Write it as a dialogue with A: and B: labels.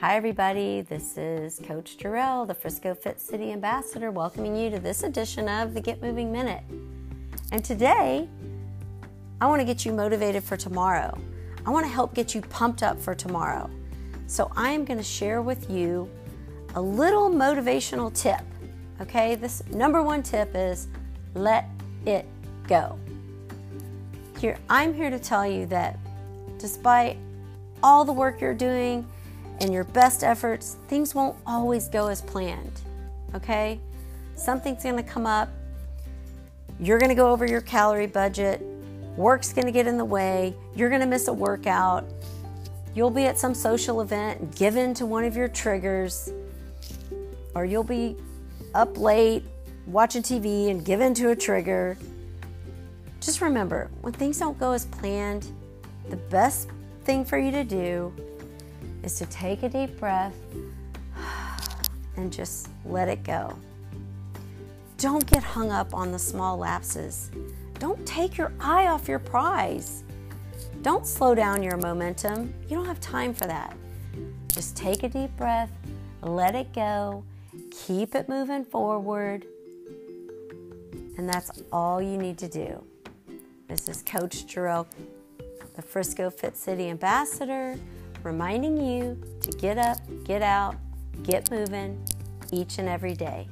A: Hi, everybody. This is Coach Jarrell, the Frisco Fit City Ambassador, welcoming you to this edition of the Get Moving Minute. And today, I want to get you motivated for tomorrow. I want to help get you pumped up for tomorrow. So, I am going to share with you a little motivational tip. Okay, this number one tip is let it go. Here, I'm here to tell you that despite all the work you're doing and your best efforts, things won't always go as planned. Okay? Something's gonna come up. You're gonna go over your calorie budget. Work's gonna get in the way. You're gonna miss a workout. You'll be at some social event given to one of your triggers. Or you'll be up late watching TV and given to a trigger. Just remember when things don't go as planned, the best thing for you to do is to take a deep breath and just let it go. Don't get hung up on the small lapses. Don't take your eye off your prize. Don't slow down your momentum. You don't have time for that. Just take a deep breath, let it go, keep it moving forward, and that's all you need to do. This is Coach Jarrell the Frisco Fit City Ambassador, reminding you to get up, get out, get moving each and every day.